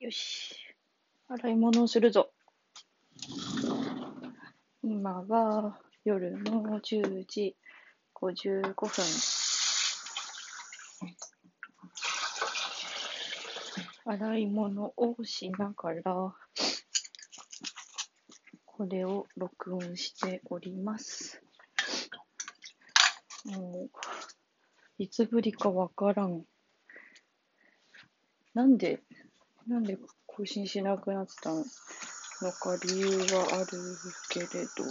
よし。洗い物をするぞ。今は夜の10時55分。洗い物をしながら、これを録音しております。もう、いつぶりかわからん。なんで、なんで更新しなくなったのか理由はあるけれど、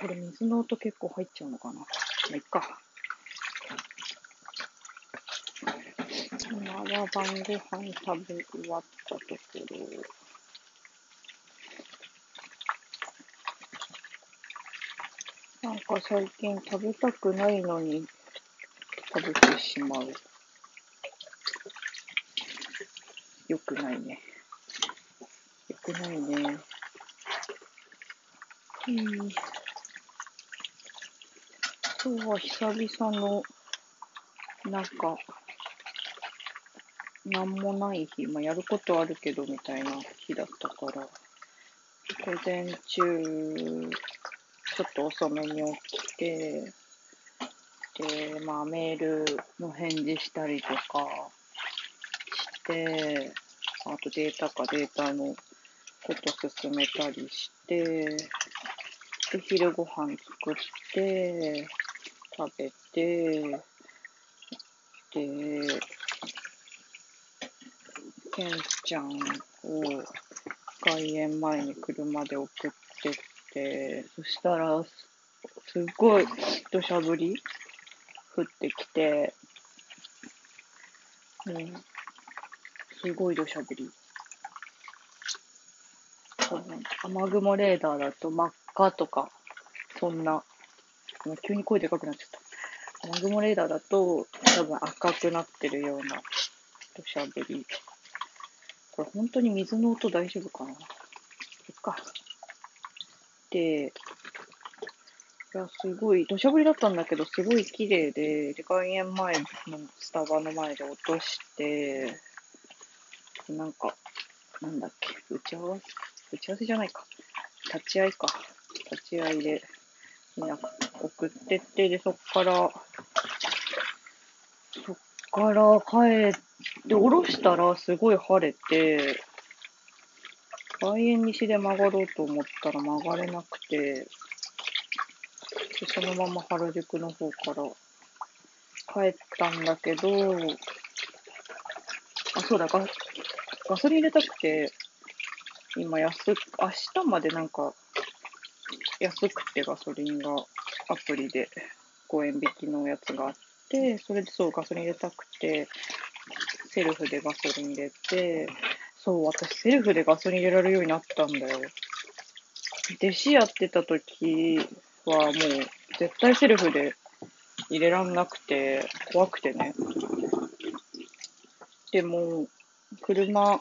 これ水の音結構入っちゃうのかなまあ、いっか。今は晩ご飯食べ終わったところ。なんか最近食べたくないのに食べてしまう。よくないね。よくないね。うん。今日は久々の、なんか、なんもない日、まあ、やることあるけどみたいな日だったから、午前中、ちょっと遅めに起きて、で、まあ、メールの返事したりとかして、あとデータかデータのこと進めたりして、で、昼ご飯作って、食べて、で、ケンちゃんを外苑前に車で送ってって、そしたら、すすごい土砂降り降ってきて、うん、すごい土砂降り。多分雨雲レーダーだと真っ赤とか、そんな、急に声でかくなっちゃった。雨雲レーダーだと多分赤くなってるような土砂降り。これ本当に水の音大丈夫かな？そっか。で、いや、すごい、土砂降りだったんだけど、すごい綺麗で、で外苑前のスタバの前で落として、なんか、なんだっけ、打ち合わせ、打ち合わせじゃないか。立ち会いか。立ち会いで、みんな送ってって、で、そっから、そっから帰って、降ろしたらすごい晴れて、外苑西で曲がろうと思ったら曲がれなくて、でそのまま原宿の方から帰ったんだけど、あ、そうだ、ガソリン入れたくて、今安く、明日までなんか安くてガソリンがアプリで5円引きのやつがあって、それでそうガソリン入れたくて、セルフでガソリン入れて、そう、私セルフでガソリン入れられるようになったんだよ。弟子やってた時はもう絶対セルフで入れらんなくて、怖くてね。でも、車、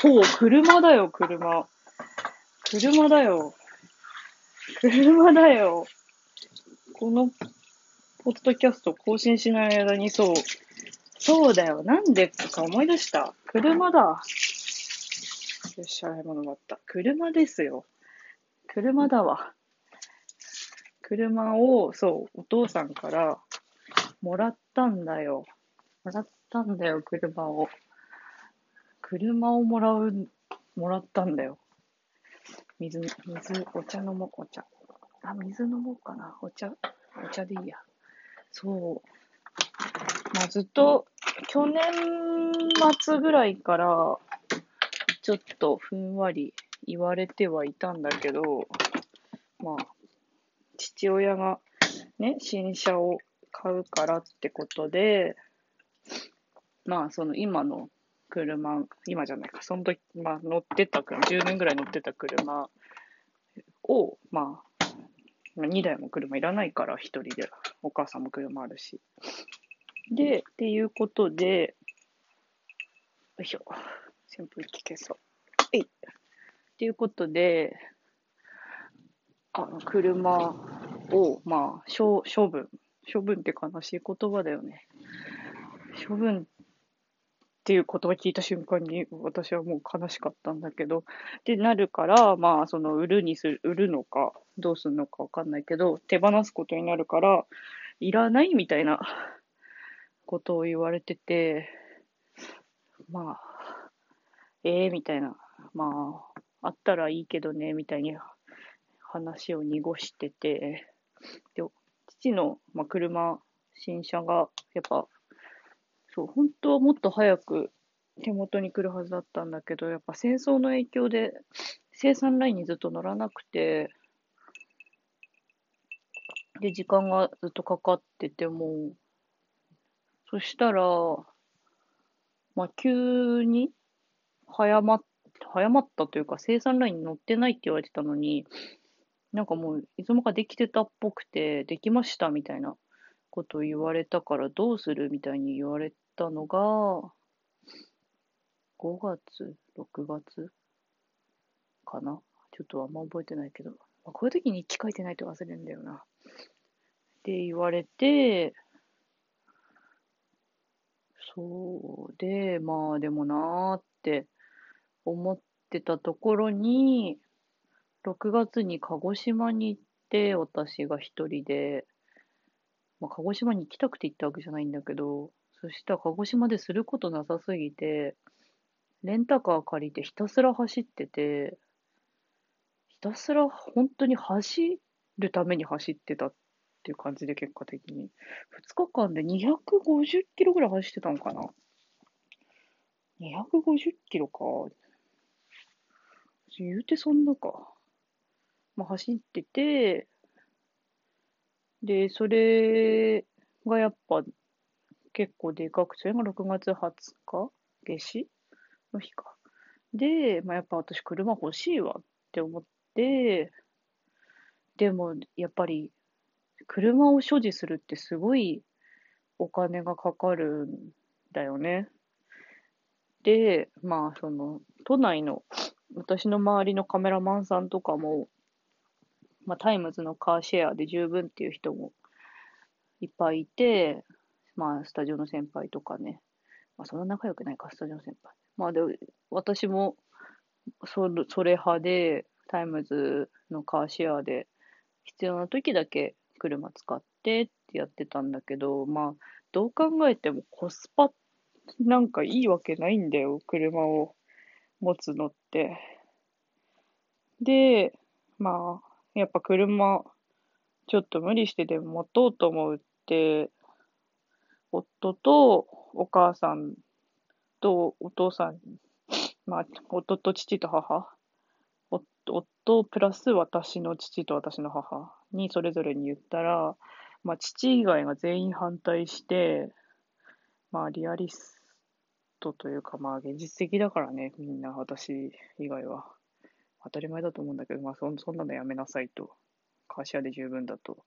そう、車だよ、車。車だよ。車だよ。この、ポッドキャスト更新しない間にそう、そうだよ。なんでか思い出した。車だ。よし、洗い物終わった。車ですよ。車だわ。車を、そう、お父さんからもらったんだよ。もらったんだよ、車を。車をもらう、もらったんだよ。水、水、お茶飲もう、お茶。あ、水飲もうかな。お茶、お茶でいいや。そう。まあ、ずっと、去年末ぐらいから、ちょっとふんわり言われてはいたんだけど、まあ、父親がね、新車を買うからってことで、まあ、その今の車、今じゃないか、その時、まあ、乗ってた車、10年ぐらい乗ってた車を、まあ、2台も車いらないから、1人で、お母さんも車あるし。で、っていうことで、よいしょ、扇風機消そう。えい。っていうことで、あの、車を、まあ、処処分。処分って悲しい言葉だよね。処分っていう言葉聞いた瞬間に私はもう悲しかったんだけど、ってなるから、まあ、その売るにする、売るのか、どうするのかわかんないけど、手放すことになるから、いらないみたいなことを言われてて、まあ、ええー、みたいな、まあ、あったらいいけどね、みたいに話を濁してて、で、父の、まあ、車、新車が、やっぱ、そう、本当はもっと早く手元に来るはずだったんだけど、やっぱ戦争の影響で生産ラインにずっと乗らなくて、で、時間がずっとかかってても、そしたら、まあ、急に早まっ、早まったというか、生産ラインに乗ってないって言われてたのに、なんかもう、いつもかできてたっぽくて、できましたみたいなこと言われたから、どうするみたいに言われたのが、5月、6月かな？ちょっとあんま覚えてないけど、まあ、こういう時に日記書いてないと忘れるんだよな。って言われて、そうで、まあでもなーって思ってたところに、6月に鹿児島に行って、私が一人で、まあ、鹿児島に行きたくて行ったわけじゃないんだけど、そしたら鹿児島ですることなさすぎて、レンタカー借りてひたすら走ってて、ひたすら本当に走るために走ってたっていう感じで結果的に。2日間で250キロぐらい走ってたのかな ?250 キロか。言うてそんなか。まあ、走ってて、で、それがやっぱ結構でかくて、それが6月20日？夏至？の日か。で、まあ、やっぱ私車欲しいわって思って、でもやっぱり車を所持するってすごいお金がかかるんだよね。で、まあその都内の私の周りのカメラマンさんとかもまあ、タイムズのカーシェアで十分っていう人もいっぱいいて、まあ、スタジオの先輩とかね、まあ、そんな仲良くないか、スタジオの先輩。まあ、で、私も、そそれ派で、タイムズのカーシェアで、必要な時だけ車使ってってやってたんだけど、まあ、どう考えてもコスパなんかいいわけないんだよ、車を持つのって。で、まあ、やっぱ車、ちょっと無理してでも持とうと思うって、夫とお母さんとお父さん、まあ、夫と父と母、夫プラス私の父と私の母にそれぞれに言ったら、まあ、父以外が全員反対して、まあ、リアリストというか、まあ、現実的だからね、みんな、私以外は。当たり前だと思うんだけど、まあそ、そんなのやめなさいと。会社で十分だと。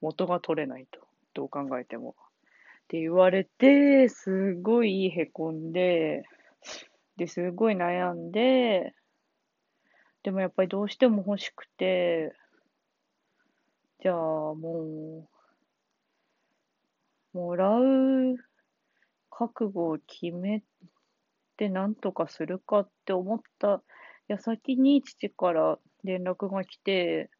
元が取れないと。どう考えても。って言われて、すごいへこんで、で、すごい悩んで、でもやっぱりどうしても欲しくて、じゃあもう、もらう覚悟を決めてなんとかするかって思った矢先に父から連絡が来て、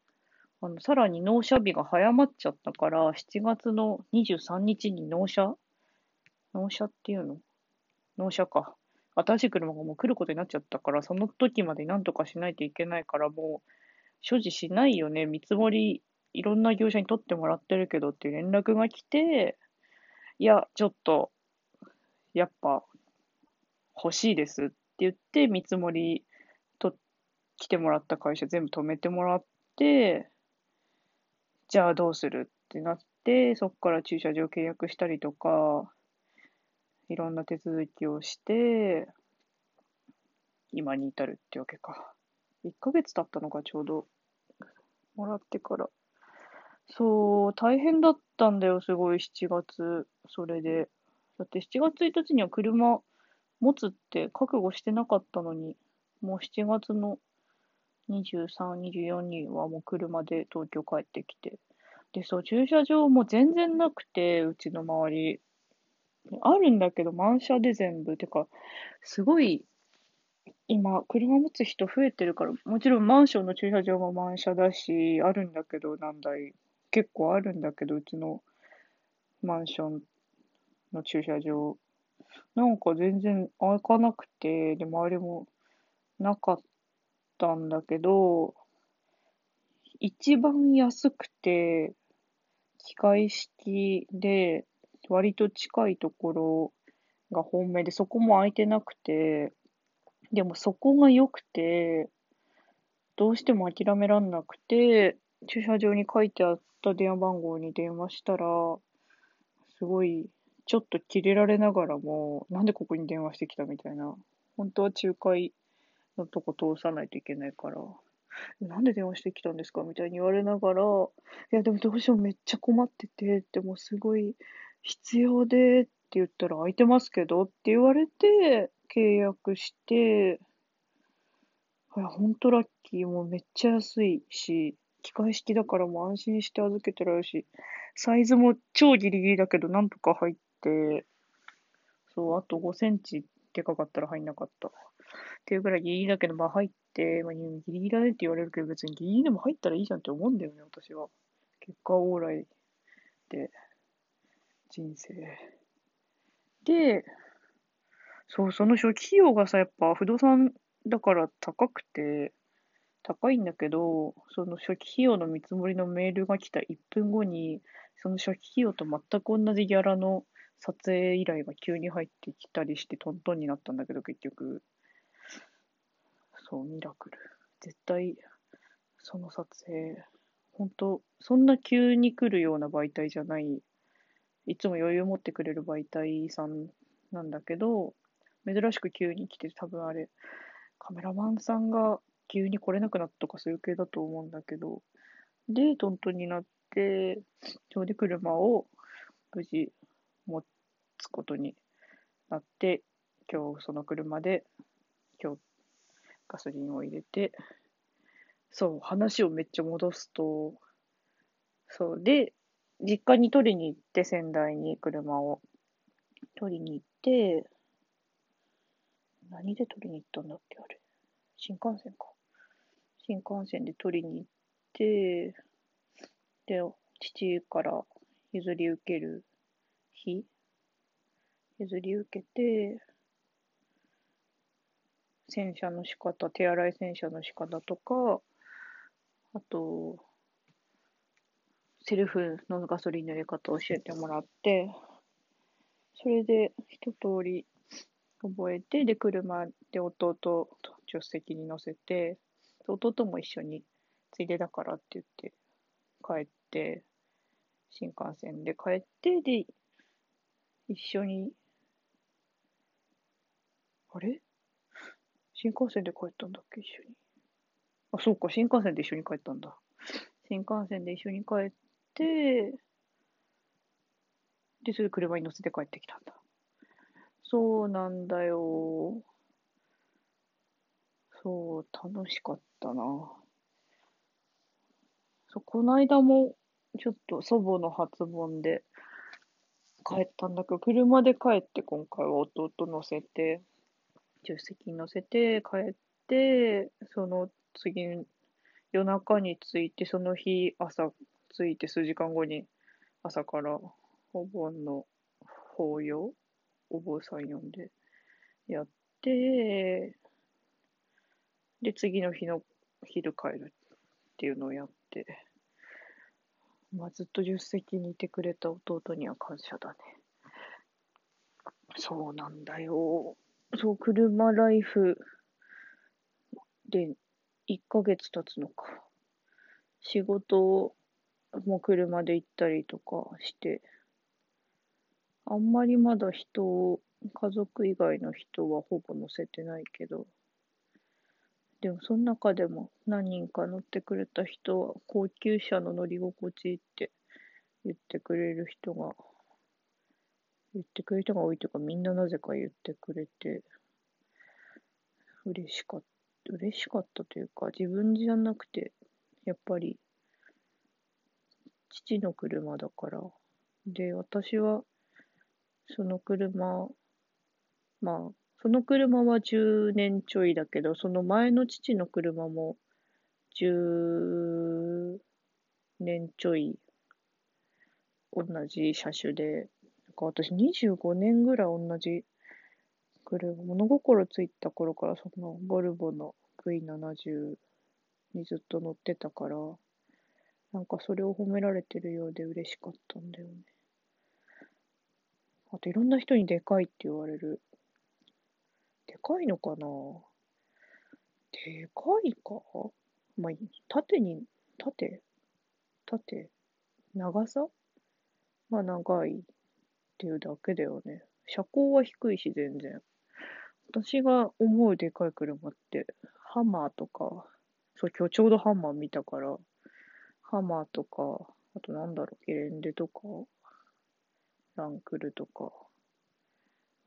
あの、さらに納車日が早まっちゃったから、7月の23日に納車？納車っていうの？納車か。新しい車がもう来ることになっちゃったから、その時までなんとかしないといけないから、もう、所持しないよね。見積もり、いろんな業者に取ってもらってるけどっていう連絡が来て、いや、ちょっと、やっぱ、欲しいですって言って、見積もり来てもらった会社全部止めてもらって、じゃあどうするってなって、そこから駐車場契約したりとか、いろんな手続きをして、今に至るってわけか。1ヶ月経ったのか、ちょうど。もらってから。そう、大変だったんだよ、すごい、7月。それで。だって7月1日には車持つって覚悟してなかったのに、もう7月の23、24人はもう車で東京帰ってきて。で、そう、駐車場も全然なくて、うちの周り。あるんだけど、満車で全部。てか、すごい、今、車持つ人増えてるから、もちろんマンションの駐車場も満車だし、あるんだけど、何台、結構あるんだけど、うちのマンションの駐車場。なんか全然開かなくて、で、周りもなかったんだけど、一番安くて、機械式で、割と近いところが本命で、そこも空いてなくて、でもそこが良くて、どうしても諦めらんなくて、駐車場に書いてあった電話番号に電話したら、すごい、ちょっとキレられながらも、なんでここに電話してきたみたいな。本当は仲介のとこ通さないといけないから、なんで電話してきたんですか？みたいに言われながら、いや、でもどうしよう、めっちゃ困ってて、でもすごい必要でって言ったら空いてますけどって言われて、契約して、いや、ほんとラッキー。もうめっちゃ安いし、機械式だからもう安心して預けてられるし、サイズも超ギリギリだけど、なんとか入って、そう、あと5センチでかかったら入んなかった。っていうぐらいギリギリだけど、まあ入って、まあ、ギリギリだねって言われるけど、別にギリギリでも入ったらいいじゃんって思うんだよね、私は。結果オーライで、人生。で、そう、その初期費用がさ、やっぱ不動産だから高くて、高いんだけど、その初期費用の見積もりのメールが来た1分後に、その初期費用と全く同じギャラの撮影依頼が急に入ってきたりしてトントンになったんだけど、結局。そう、ミラクル。絶対、その撮影、本当そんな急に来るような媒体じゃない、いつも余裕を持ってくれる媒体さんなんだけど、珍しく急に来て、多分あれ、カメラマンさんが急に来れなくなったとかそういう系だと思うんだけど、で、トントンになって、それで車を無事持つことになって、今日その車で、今日ガソリンを入れて、そう、話をめっちゃ戻すと、そう、で、実家に取りに行って、仙台に車を取りに行って、何で取りに行ったんだっけ、あれ。新幹線か。新幹線で取りに行って、で、父から譲り受ける日、譲り受けて、洗車の仕方、手洗い洗車の仕方とか、あと、セルフのガソリンの入れ方を教えてもらって、それで一通り覚えて、で、車で弟と助手席に乗せて、弟も一緒に、ついでだからって言って帰って、新幹線で帰って、で、一緒に、あれ？新幹線で帰ったんだっけ、一緒に。あ、そうか、新幹線で一緒に帰ったんだ。新幹線で一緒に帰って、で、それ車に乗せて帰ってきたんだ。そうなんだよ。そう、楽しかったな。そう、この間も、ちょっと祖母の初盆で帰ったんだけど、車で帰って今回は弟乗せて、助手席に乗せて帰って、その次、夜中に着いて、その日朝着いて数時間後に朝からお盆の法要お坊さん呼んでやって、で、次の日の昼帰るっていうのをやって、まあ、ずっと助手席にいてくれた弟には感謝だね。そうなんだよ。そう、車ライフで1ヶ月経つのか。仕事も車で行ったりとかして、あんまりまだ人を、家族以外の人はほぼ乗せてないけど、でもその中でも何人か乗ってくれた人は高級車の乗り心地って言ってくれる人が、言ってくれる人が多いというかみんななぜか言ってくれて、嬉しかった、嬉しかったというか自分じゃなくて、やっぱり父の車だから、で、私はその車、まあ、その車は10年ちょいだけど、その前の父の車も10年ちょい同じ車種で、か私25年ぐらい同じ車、物心ついた頃からそのボルボの V70 にずっと乗ってたから、なんかそれを褒められてるようで嬉しかったんだよね。あといろんな人にでかいって言われる。でかいのかな？でかいか？まあ、縦に、縦？縦？長さ？が長い。っていうだけだよね。車高は低いし、全然。私が思うでかい車って、ハマーとか、そう、今日ちょうどハンマー見たから、ハマーとか、あとなんだろう、ゲレンデとか、ランクルとか、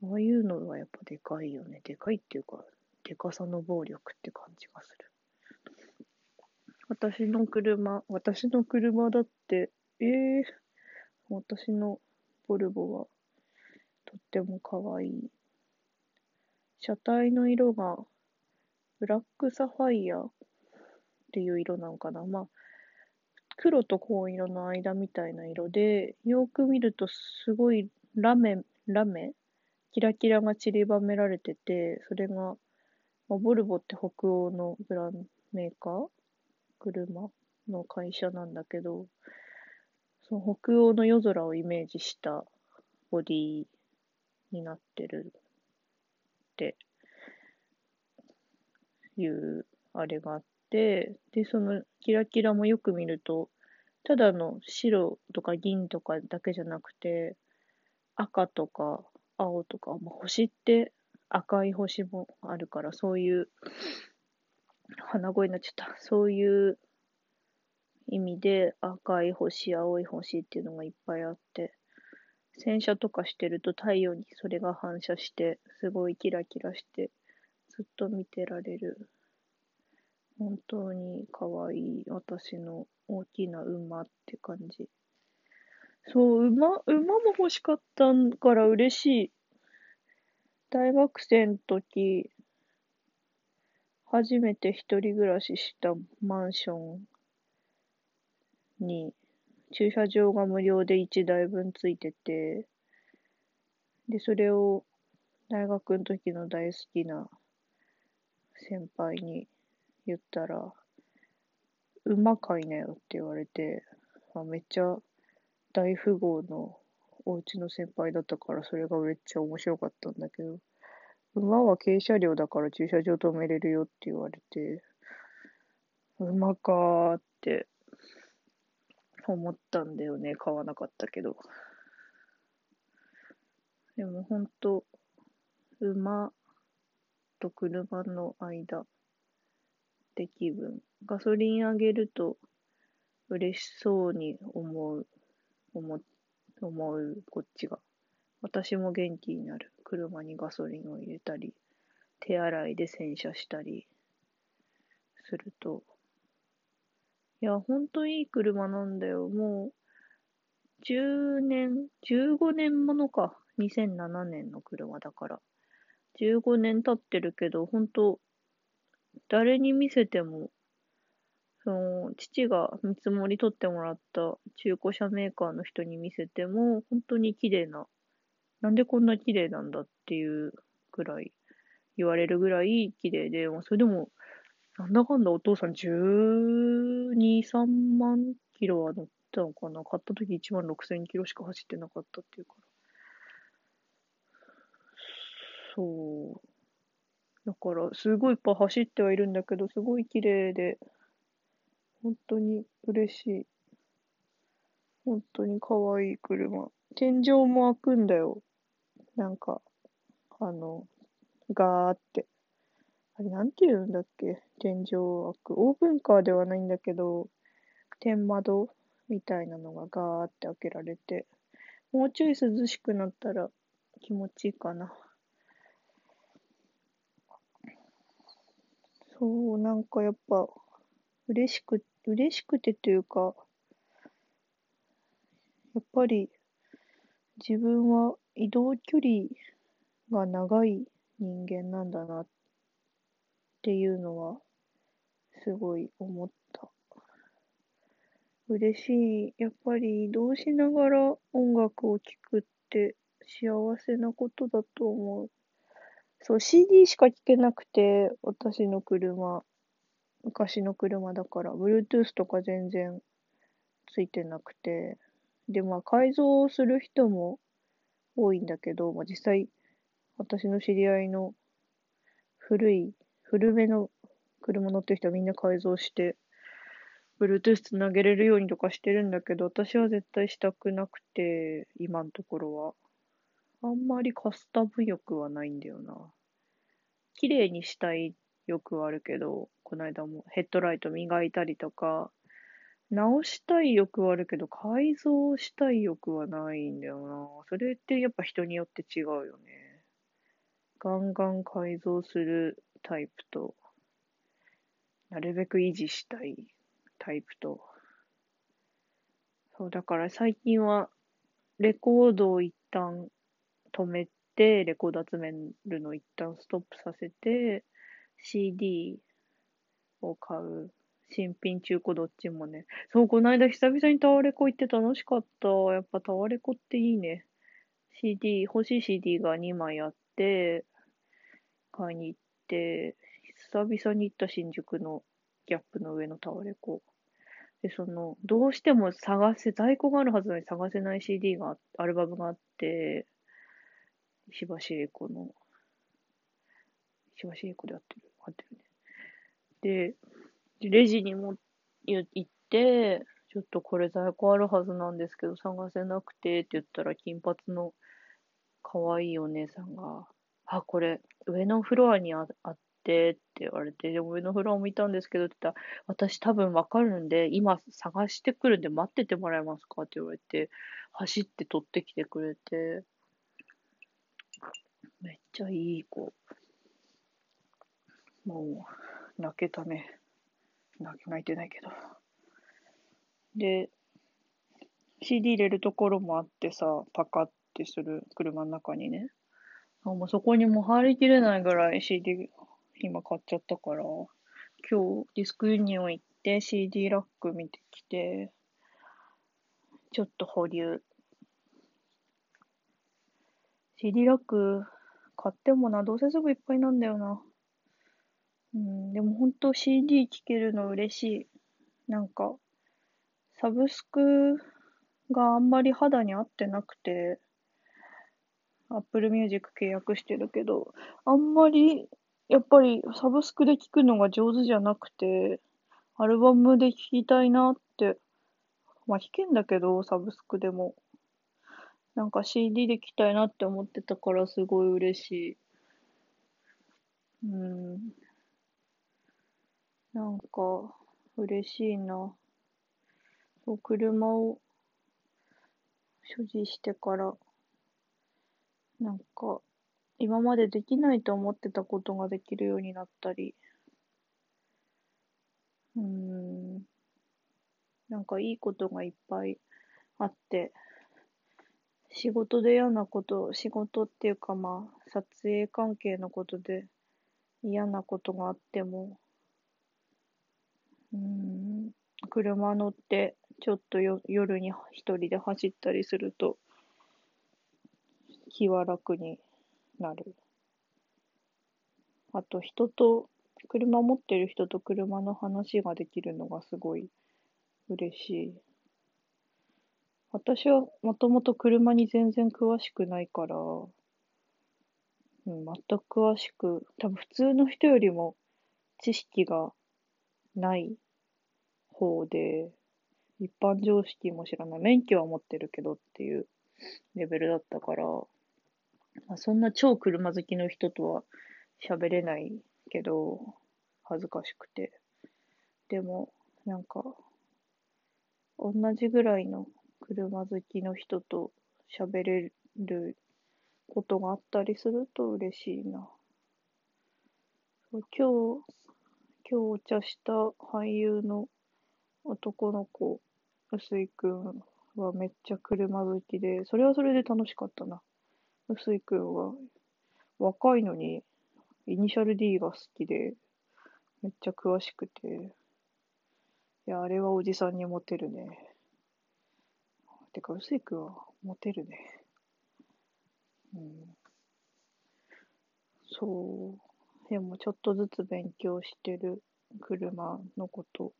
ああいうのはやっぱでかいよね。でかいっていうか、でかさの暴力って感じがする。私の車、私の車だって、ええー、私のボルボはとっても可愛い。車体の色がブラックサファイアっていう色なんかな。まあ、黒と紺色の間みたいな色で、よく見るとすごいラメ、ラメ？キラキラが散りばめられてて、それが、まあ、ボルボって北欧のブランメーカー？車の会社なんだけど、その北欧の夜空をイメージしたボディになってるっていうあれがあって、で、そのキラキラもよく見ると、ただの白とか銀とかだけじゃなくて、赤とか青とか、まあ、星って赤い星もあるから、そういう鼻声になっちゃった。そういう意味で赤い星、青い星っていうのがいっぱいあって、洗車とかしてると太陽にそれが反射して、すごいキラキラして、ずっと見てられる。本当に可愛い私の大きな馬って感じ。そう、馬、馬も欲しかったから嬉しい。大学生の時、初めて一人暮らししたマンションに駐車場が無料で1台分ついてて、で、それを大学の時の大好きな先輩に言ったら、馬買いなよって言われて、あめっちゃ大富豪のお家の先輩だったからそれがめっちゃ面白かったんだけど、馬は軽車両だから駐車場止めれるよって言われて、馬かーって思ったんだよね。買わなかったけど。でもほんと、馬と車の間って気分。ガソリンあげると嬉しそうに思う、思、思う、こっちが。私も元気になる。車にガソリンを入れたり、手洗いで洗車したりすると。いや、ほんといい車なんだよ。もう、10年、15年ものか。2007年の車だから。15年経ってるけど、ほんと、誰に見せても、その、父が見積もり取ってもらった中古車メーカーの人に見せても、本当に綺麗ななんでこんな綺麗なんだっていうくらい、言われるぐらい綺麗で、それでも、なんだかんだお父さん12、3万キロは乗ったのかな？買った時1万6千キロしか走ってなかったっていうから。そう。だから、すごいいっぱい走ってはいるんだけど、すごい綺麗で、本当に嬉しい。本当に可愛い車。天井も開くんだよ。なんか、あの、ガーって。あれ、なんて言うんだっけ？天井開く。オーブンカーではないんだけど、天窓みたいなのがガーって開けられて、もうちょい涼しくなったら気持ちいいかな。そう、なんかやっぱ、嬉しく、嬉しくてというか、やっぱり自分は移動距離が長い人間なんだなってっていうのは、すごい思った。嬉しい。やっぱり移動しながら音楽を聴くって幸せなことだと思う。そう、CD しか聴けなくて、私の車。昔の車だから、Bluetooth とか全然ついてなくて。で、まあ、改造する人も多いんだけど、まあ、実際、私の知り合いの古い、古めの車乗ってる人はみんな改造して、Bluetooth つなげれるようにとかしてるんだけど、私は絶対したくなくて、今のところは。あんまりカスタム欲はないんだよな。綺麗にしたい欲はあるけど、この間もヘッドライト磨いたりとか、直したい欲はあるけど、改造したい欲はないんだよな。それってやっぱ人によって違うよね。ガンガン改造するタイプと、なるべく維持したいタイプと。そう、だから最近は、レコードを一旦止めて、レコード集めるの一旦ストップさせて、CD を買う。新品、中古どっちもね。そう、この間久々にタワレコ行って楽しかった。やっぱタワレコっていいね。CD、欲しい CD が2枚あって、買いに行って、久々に行った新宿のギャップの上のタワレコ。で、その、どうしても探せ、在庫があるはずなのに探せない CD が、アルバムがあって、石橋玲子の、石橋玲子で合ってる、合ってるね。で、レジにも行って、ちょっとこれ在庫あるはずなんですけど探せなくてって言ったら金髪の可愛いお姉さんが、あ、これ上のフロアにああってって言われて、でも上のフロアを見たんですけどって言ったら、私多分わかるんで、今探してくるんで待っててもらえますか？って言われて、走って取ってきてくれて、めっちゃいい子。もう、泣けたね。泣いてないけど。で、CD 入れるところもあってさ、パカってする車の中にね。あもうそこにも入りきれないぐらい CD 今買っちゃったから、今日ディスクユニオン行って CD ラック見てきて、ちょっと保留。CD ラック買ってもな、どうせすぐいっぱいなんだよな。うん、でも本当 CD 聴けるの嬉しい。なんか、サブスクがあんまり肌に合ってなくて、Apple Music 契約してるけど、あんまり、やっぱりサブスクで聴くのが上手じゃなくて、アルバムで聴きたいなって、まあ弾けんだけど、サブスクでも。なんか CD で聴きたいなって思ってたからすごい嬉しい。うん。なんか、嬉しいな。そう、車を所持してから、なんか、今までできないと思ってたことができるようになったり、うーん、なんかいいことがいっぱいあって、仕事で嫌なこと、仕事っていうかまあ、撮影関係のことで嫌なことがあっても、うん、車乗って、ちょっとよ夜に一人で走ったりすると、気は楽になる。あと、人と、車持ってる人と車の話ができるのがすごい嬉しい。私はもともと車に全然詳しくないから、うん、全く詳しく、多分普通の人よりも知識がない方で、一般常識も知らない。免許は持ってるけどっていうレベルだったから、まあ、そんな超車好きの人とは喋れないけど、恥ずかしくて。でも、なんか、同じぐらいの車好きの人と喋れることがあったりすると嬉しいな。今日、今日お茶した俳優の男の子、薄井くんはめっちゃ車好きで、それはそれで楽しかったな。薄井くんは若いのにイニシャル D が好きで、めっちゃ詳しくて、いや、あれはおじさんにモテるね。てか、薄井くんはモテるね。うん。そう。でもちょっとずつ勉強してる車のこと。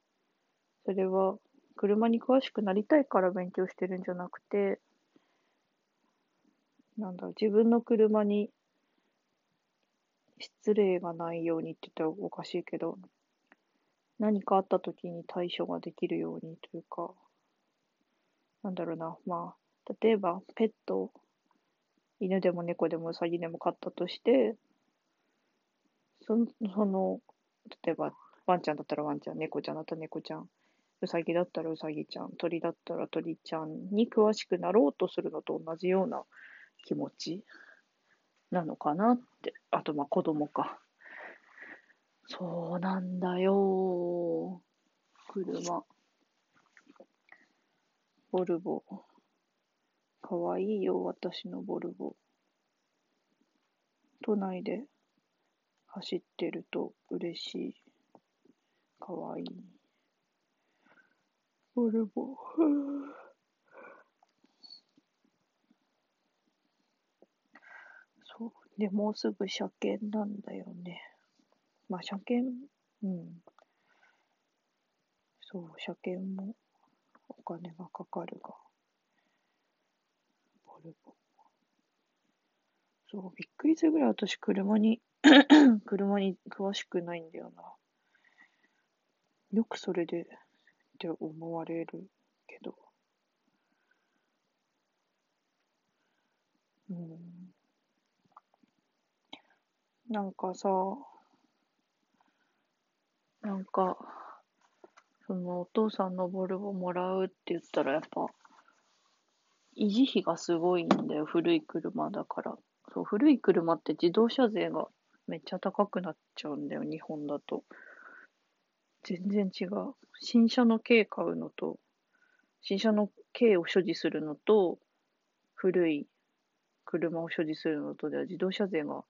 それは車に詳しくなりたいから勉強してるんじゃなくて、なんだ、自分の車に失礼がないようにって言ったらおかしいけど、何かあった時に対処ができるようにというか、なんだろうな、まあ、例えばペット、犬でも猫でもウサギでも飼ったとして、その、その、例えばワンちゃんだったらワンちゃん、猫ちゃんだったら猫ちゃん、うさぎだったらうさぎちゃん、鳥だったら鳥ちゃんに詳しくなろうとするのと同じような気持ちなのかなって。あと、まあ子供か。そうなんだよ。車。ボルボ。かわいいよ、私のボルボ。都内で走ってると嬉しい。かわいい。ボルボ。そう。で、もうすぐ車検なんだよね。まあ、車検、うん。そう、車検もお金がかかるが。ボルボ。そう、びっくりするぐらい私車に 車に詳しくないんだよな。よくそれでって思われるけど。うん。なんかさ、なんか、そのお父さんのボルボもらうって言ったらやっぱ、維持費がすごいんだよ、古い車だから。そう、古い車って自動車税がめっちゃ高くなっちゃうんだよ、日本だと。全然違う。新車の軽買うのと、新車の軽を所持するのと、古い車を所持するのとでは自動車税が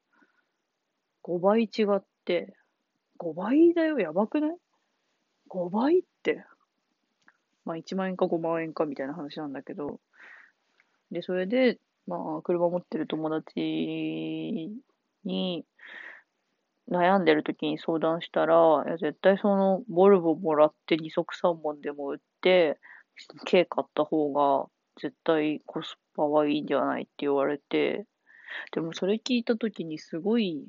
5倍違って、5倍だよ、やばくない ?5 倍って。まあ1万円か5万円かみたいな話なんだけど、で、それで、まあ、車持ってる友達に、悩んでる時に相談したら、いや絶対その、ボルボもらって二足三本でも売って、軽買った方が絶対コスパはいいんじゃないって言われて、でもそれ聞いた時にすごい、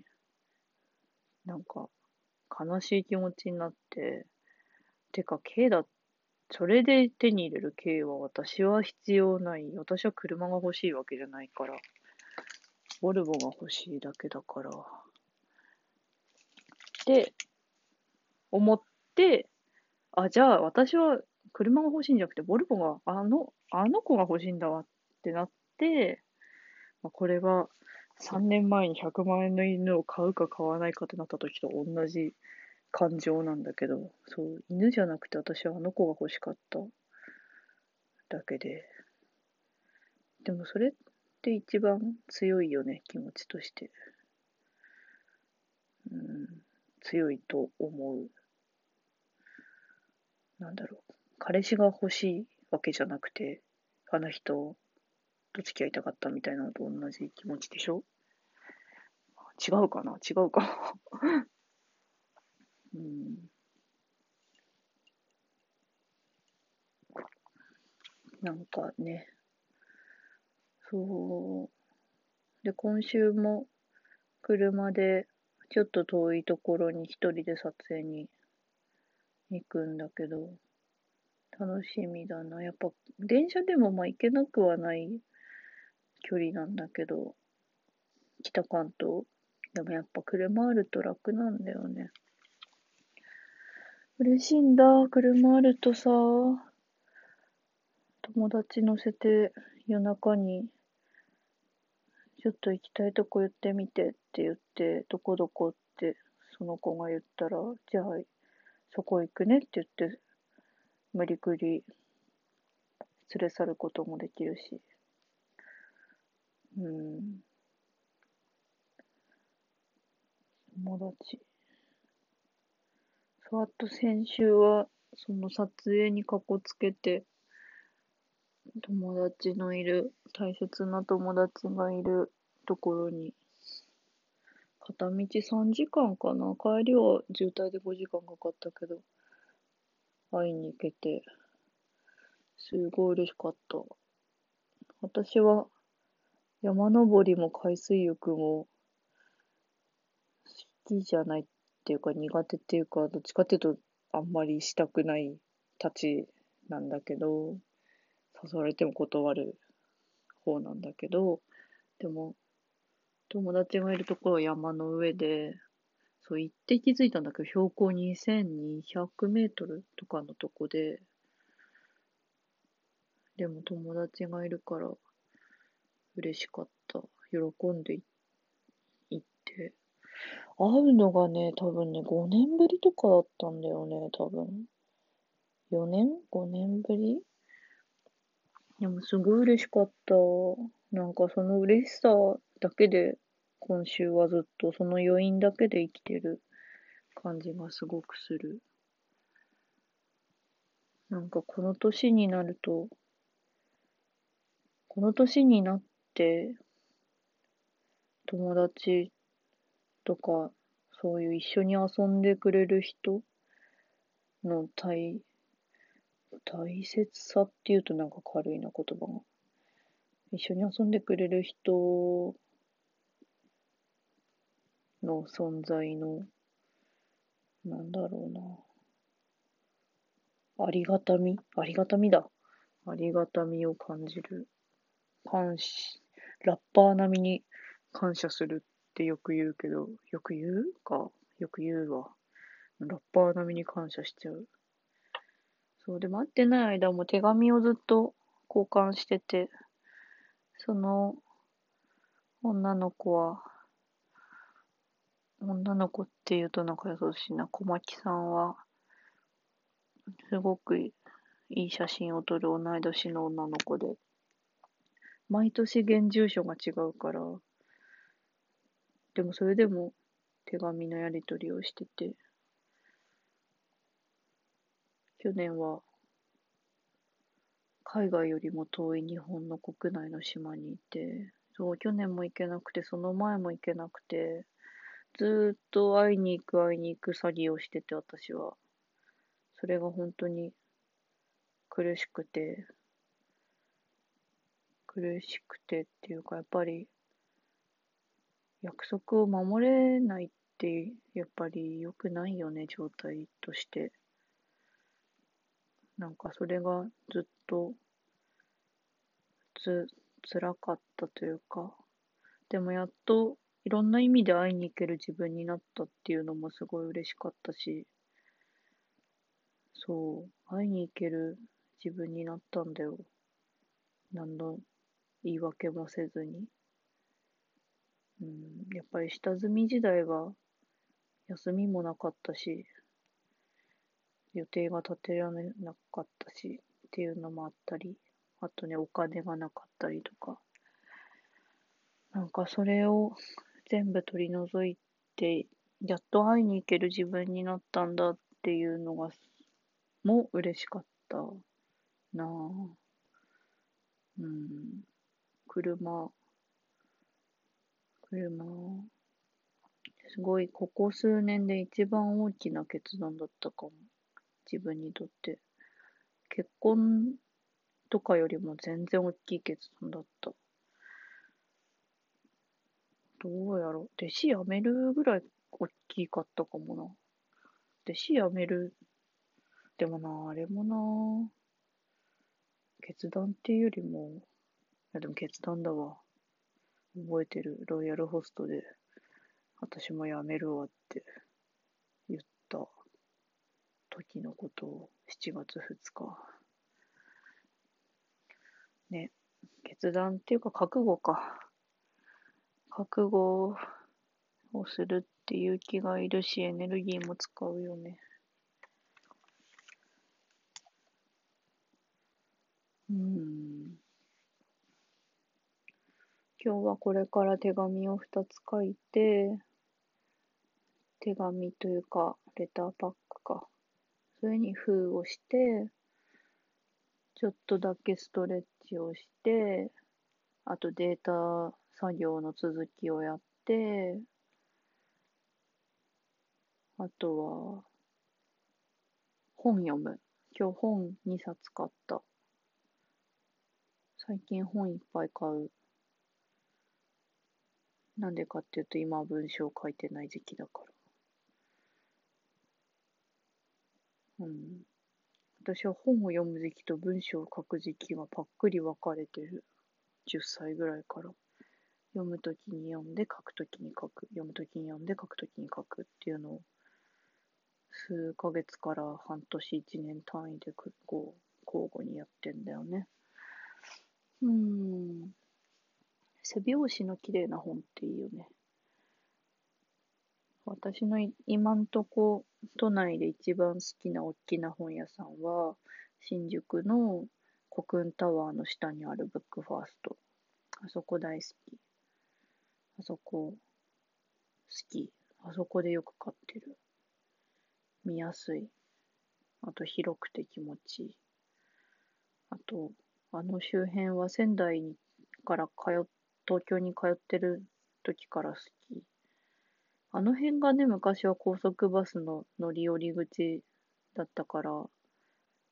なんか、悲しい気持ちになって、てか、軽だ、それで手に入れる軽は私は必要ない。私は車が欲しいわけじゃないから。ボルボが欲しいだけだから。って思って、あ、じゃあ私は車が欲しいんじゃなくて、ボルボが、あの、あの子が欲しいんだわってなって、まあ、これは3年前に100万円の犬を買うか買わないかってなった時と同じ感情なんだけど、そう、犬じゃなくて私はあの子が欲しかっただけで。でもそれって一番強いよね、気持ちとして。うん。強いと思う。なんだろう。彼氏が欲しいわけじゃなくて、あの人と付き合いたかったみたいなのと同じ気持ちでしょ？違うかな？違うか うん。なんかね、そう。で、今週も車でちょっと遠いところに一人で撮影に行くんだけど、楽しみだな。やっぱ、電車でもまあ行けなくはない距離なんだけど、北関東。でもやっぱ車あると楽なんだよね。嬉しいんだ。車あるとさ、友達乗せて夜中にちょっと行きたいとこ言ってみてって言って、どこどこってその子が言ったら、じゃあそこ行くねって言って、無理くり連れ去ることもできるし。うん。友達。そう、あと先週は、その撮影にかこつけて、友達のいる、大切な友達がいるところに、片道3時間かな。帰りは渋滞で5時間かかったけど、会いに行けて、すごい嬉しかった。私は山登りも海水浴もきじゃないっていうか苦手っていうか、どっちかっていうとあんまりしたくないたちなんだけど、誘われても断る方なんだけど、でも、友達がいるところは山の上で、そう行って気づいたんだけど、標高2200メートルとかのとこで、でも友達がいるから嬉しかった。喜んで行って。会うのがね、多分ね、5年ぶりとかだったんだよね、多分。4年 ?5 年ぶり？でもすごい嬉しかった。なんかその嬉しさだけで、今週はずっとその余韻だけで生きてる感じがすごくする。なんかこの年になると、この年になって、友達とか、そういう一緒に遊んでくれる人の大、大切さっていうとなんか軽いな言葉が。一緒に遊んでくれる人の存在の、なんだろうな。ありがたみありがたみだ。ありがたみを感じる。感謝、ラッパー並みに感謝するってよく言うけど、よく言うかよく言うわ。ラッパー並みに感謝しちゃう。そう、でも会ってない間も手紙をずっと交換してて、その女の子は、女の子って言うとなんか優しいな、小牧さんは、すごくいい写真を撮る同い年の女の子で、毎年現住所が違うから、でもそれでも手紙のやり取りをしてて、去年は海外よりも遠い日本の国内の島にいて、そう、去年も行けなくて、その前も行けなくて、ずっと会いに行く会いに行く詐欺をしてて、私は。それが本当に苦しくて、苦しくてっていうか、やっぱり、約束を守れないって、やっぱり良くないよね、状態として。なんかそれがずっと、つ、辛かったというか、でもやっといろんな意味で会いに行ける自分になったっていうのもすごい嬉しかったし、そう、会いに行ける自分になったんだよ。何の言い訳もせずに。うん、やっぱり下積み時代は休みもなかったし、予定が立てられなかったしっていうのもあったり、あとね、お金がなかったりとか。なんかそれを全部取り除いて、やっと会いに行ける自分になったんだっていうのが、もう嬉しかったなぁ。うん。車、車、すごい、ここ数年で一番大きな決断だったかも。自分にとって。結婚とかよりも全然大きい決断だった。どうやろう。弟子辞めるぐらい大きかったかもな。弟子辞める。でもな、あれもな、決断っていうよりも、いや、でも決断だわ。覚えてる。ロイヤルホストで、私も辞めるわって言った時のことを7月2日。ね、決断っていうか覚悟か。覚悟をするって勇気がいるし、エネルギーも使うよね。うん。今日はこれから手紙を2つ書いて、手紙というか、レターパックか。それに封をして、ちょっとだけストレッチをして、あとデータ作業の続きをやって、あとは、本読む。今日本2冊買った。最近本いっぱい買う。なんでかっていうと今は文章を書いてない時期だから。うん。私は本を読む時期と文章を書く時期がパックリ分かれてる。10歳ぐらいから。読むときに読んで書くときに書く。読むときに読んで書くときに書くっていうのを数ヶ月から半年一年単位でこう交互にやってんだよね。うん。背表紙の綺麗な本っていいよね。私の今んとこ都内で一番好きな大きな本屋さんは新宿の国運タワーの下にあるブックファースト。あそこ大好き。あそこ好き。あそこでよく買ってる。見やすい。あと広くて気持ちいい。あと、あの周辺は仙台から通っ、東京に通ってる時から好き。あの辺がね、昔は高速バスの乗り降り口だったから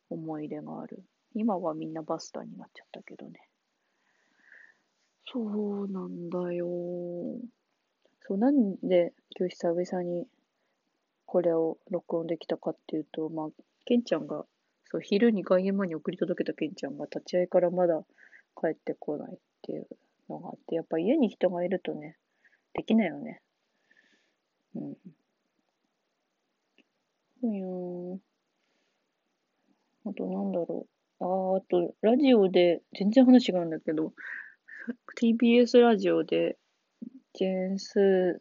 思い入れがある。今はみんなバスターになっちゃったけどね。そうなんだよ。そう、なんで今日久々にこれを録音できたかっていうと、まあ、ケンちゃんがそう、昼に外苑前に送り届けたケンちゃんが立ち会いからまだ帰ってこないっていうのがあって、やっぱ家に人がいるとね、できないよね。うん。うんあとなんだろう。ああ、あと、ラジオで、全然話があるんだけど、TBS ラジオで、ジェーンスー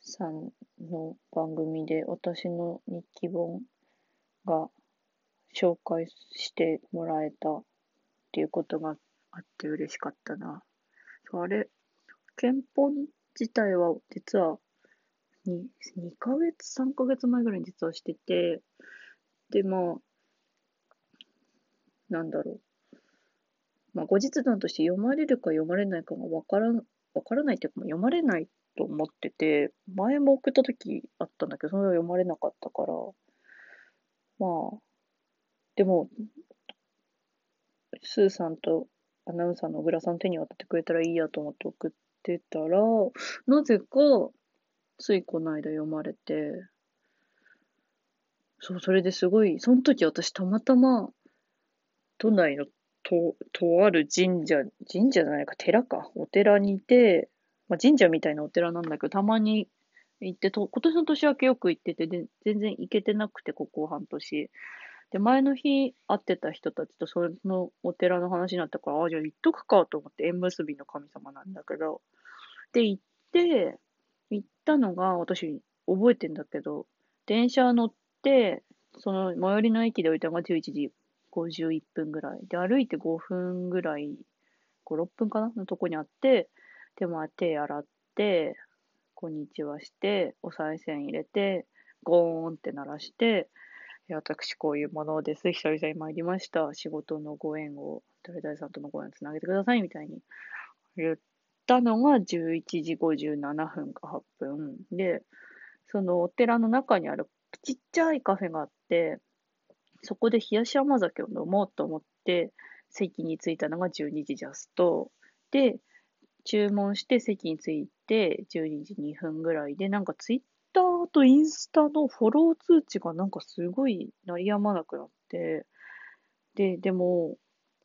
さんの番組で私の日記本が紹介してもらえたっていうことがあって嬉しかったな。あれ、憲法自体は実は 2, 2ヶ月、3ヶ月前ぐらいに実はしてて、で、まあ、なんだろう。まあ、後日談として読まれるか読まれないかがわからん、わからないっていうか、読まれないと思ってて、前も送った時あったんだけど、それは読まれなかったから、まあ、でも、スーさんとアナウンサーの小倉さん手に渡ってくれたらいいやと思って送ってたら、なぜか、ついこの間読まれて、そう、それですごい、その時私たまたま、都内のと、とある神社、神社じゃないか、寺か、お寺にいて、まあ、神社みたいなお寺なんだけど、たまに行ってと、今年の年明けよく行ってて、で全然行けてなくて、ここ半年。で、前の日会ってた人たちとそのお寺の話になったから、ああ、じゃあ行っとくかと思って縁結びの神様なんだけど。で、行って、行ったのが私覚えてんだけど、電車乗って、その最寄りの駅で降りたのが11時51分ぐらい。で、歩いて5分ぐらい、5、6分かな？のとこにあって、で、まあ手洗って、こんにちはして、お賽銭入れて、ゴーンって鳴らして、私こういうものです。久々に参りました。仕事のご縁を、誰々さんとのご縁をつなげてくださいみたいに言ったのが11時57分か8分。で、そのお寺の中にあるちっちゃいカフェがあって、そこで冷やし甘酒を飲もうと思って、席に着いたのが12時ジャスト。で、注文して席に着いて12時2分ぐらいで、なんかツイッターとインスタのフォロー通知がなんかすごい鳴りやまなくなって、で、でも、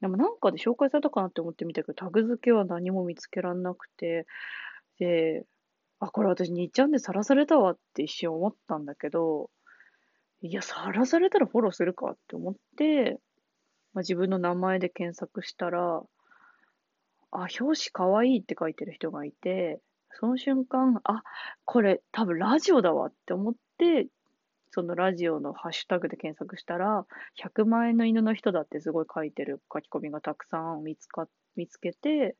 でもなんかで紹介されたかなって思ってみたけど、タグ付けは何も見つけらんなくて、で、あ、これ私2ちゃんでさらされたわって一瞬思ったんだけど、いや、さらされたらフォローするかって思って、まあ、自分の名前で検索したら、あ、表紙かわいいって書いてる人がいて、その瞬間、あ、これ多分ラジオだわって思って、そのラジオのハッシュタグで検索したら、100万円の犬の人だってすごい書いてる書き込みがたくさん見つか、見つけて、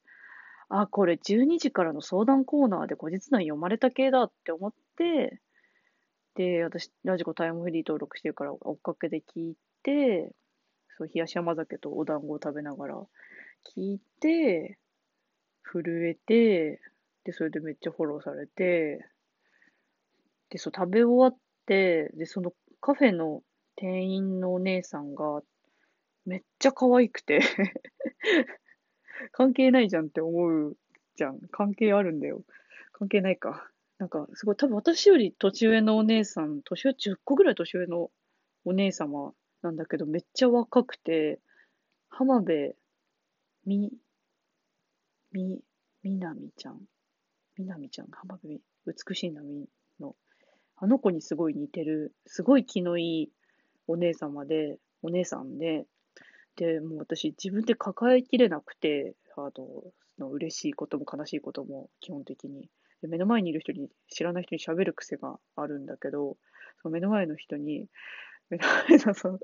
あ、これ12時からの相談コーナーで後日談読まれた系だって思って、で、私、ラジコタイムフリー登録してるから追っかけで聞いて、そう、冷やし甘酒とお団子を食べながら聞いて、震えて、で、それでめっちゃフォローされて、で、そう、食べ終わって、で、そのカフェの店員のお姉さんが、めっちゃ可愛くて 関係ないじゃんって思うじゃん。関係あるんだよ。関係ないか。なんか、すごい、多分私より年上のお姉さん、年上、10個ぐらい年上のお姉様なんだけど、めっちゃ若くて、浜辺み、み、みなみちゃん。みなみちゃん、浜辺美しい波の、あの子にすごい似てる、すごい気のいいお姉様で、お姉さんで、で、もう私自分で抱えきれなくて、あの、の嬉しいことも悲しいことも基本的に。目の前にいる人に、知らない人に喋る癖があるんだけど、その目の前の人に、目の前のその、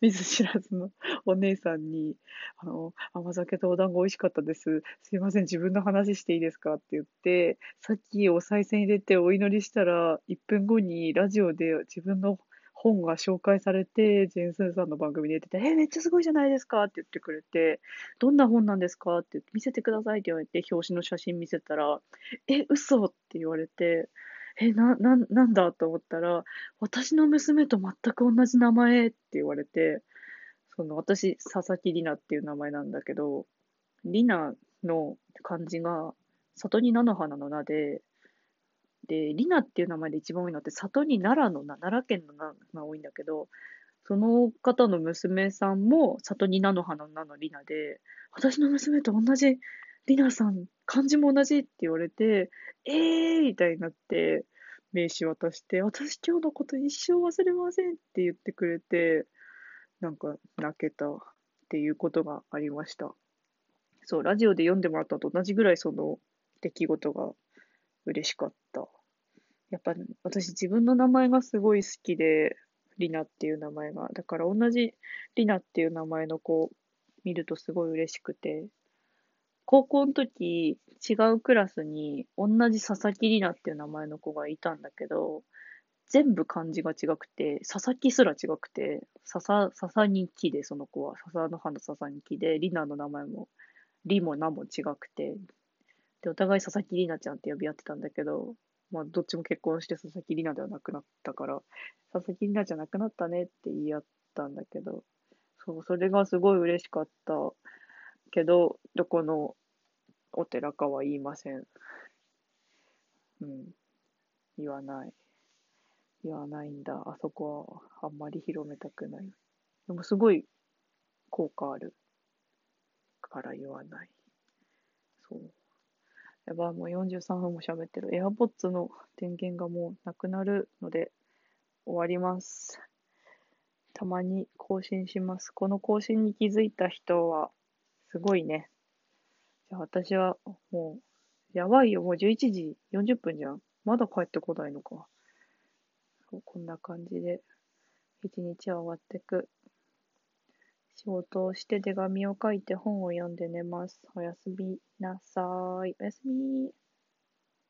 見ず知らずのお姉さんに、あの、甘酒とお団子美味しかったです。すいません、自分の話していいですかって言って、さっきお賽銭入れてお祈りしたら、1分後にラジオで自分の本が紹介されて、ジェンスンさんの番組に出てて、えめっちゃすごいじゃないですかって言ってくれて、どんな本なんですかってって、見せてくださいって言われて、表紙の写真見せたら、え、嘘って言われて、え、な、な、なんだ？と思ったら、私の娘と全く同じ名前って言われて、その、私、佐々木里奈っていう名前なんだけど、里奈の漢字が、里に菜の花の名で、で、リナっていう名前で一番多いのって、里に奈良の名、奈良県の名が多いんだけど、その方の娘さんも里に菜の花の名のリナで、私の娘と同じリナさん、漢字も同じって言われて、えーみたいになって、名刺渡して、私今日のこと一生忘れませんって言ってくれて、なんか泣けたっていうことがありました。そう、ラジオで読んでもらったと同じぐらいその出来事が嬉しかった。やっぱ私自分の名前がすごい好きで、リナっていう名前が。だから同じリナっていう名前の子見るとすごい嬉しくて。高校の時、違うクラスに同じ佐々木里奈っていう名前の子がいたんだけど、全部漢字が違くて、佐々木すら違くて、笹、笹に木で、その子は、笹の葉の笹に木で、里奈の名前も、里も名も違くて、で、お互い佐々木里奈ちゃんって呼び合ってたんだけど、まあ、どっちも結婚して佐々木里奈ではなくなったから、佐々木里奈じゃなくなったねって言い合ったんだけど、そう、それがすごい嬉しかったけど、どこのお寺かは言いません。うん。言わない。言わないんだ。あそこはあんまり広めたくない。でもすごい効果あるから言わない。そう。やばい、もう43分も喋ってる。AirPods の電源がもうなくなるので終わります。たまに更新します。この更新に気づいた人はすごいね。じゃあ私はもう、やばいよ。もう11時40分じゃん。まだ帰ってこないのか。そうこんな感じで一日は終わってく。仕事をして手紙を書いて本を読んで寝ます。おやすみなさい。おやすみ